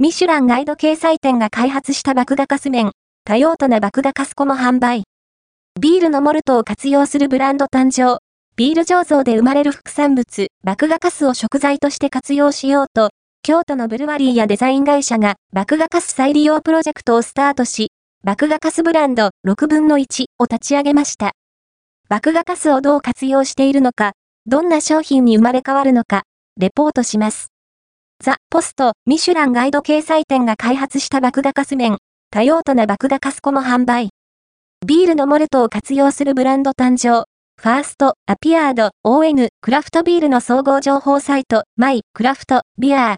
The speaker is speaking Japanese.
ミシュランガイド掲載店が開発した麦芽カス麺、多用途な麦芽カスコも販売。ビールのモルトを活用するブランド誕生。ビール醸造で生まれる副産物、麦芽カスを食材として活用しようと、京都のブルワリーやデザイン会社が麦芽カス再利用プロジェクトをスタートし、麦芽カスブランド6分の1を立ち上げました。麦芽カスをどう活用しているのか、どんな商品に生まれ変わるのか、レポートします。ザ・ポスト、ミシュランガイド掲載店が開発した麦芽カス麺、多用途な麦芽カスコも販売。ビールのモルトを活用するブランド誕生。ファースト、アピアード、ON、クラフトビールの総合情報サイト、マイ、クラフト、ビアー、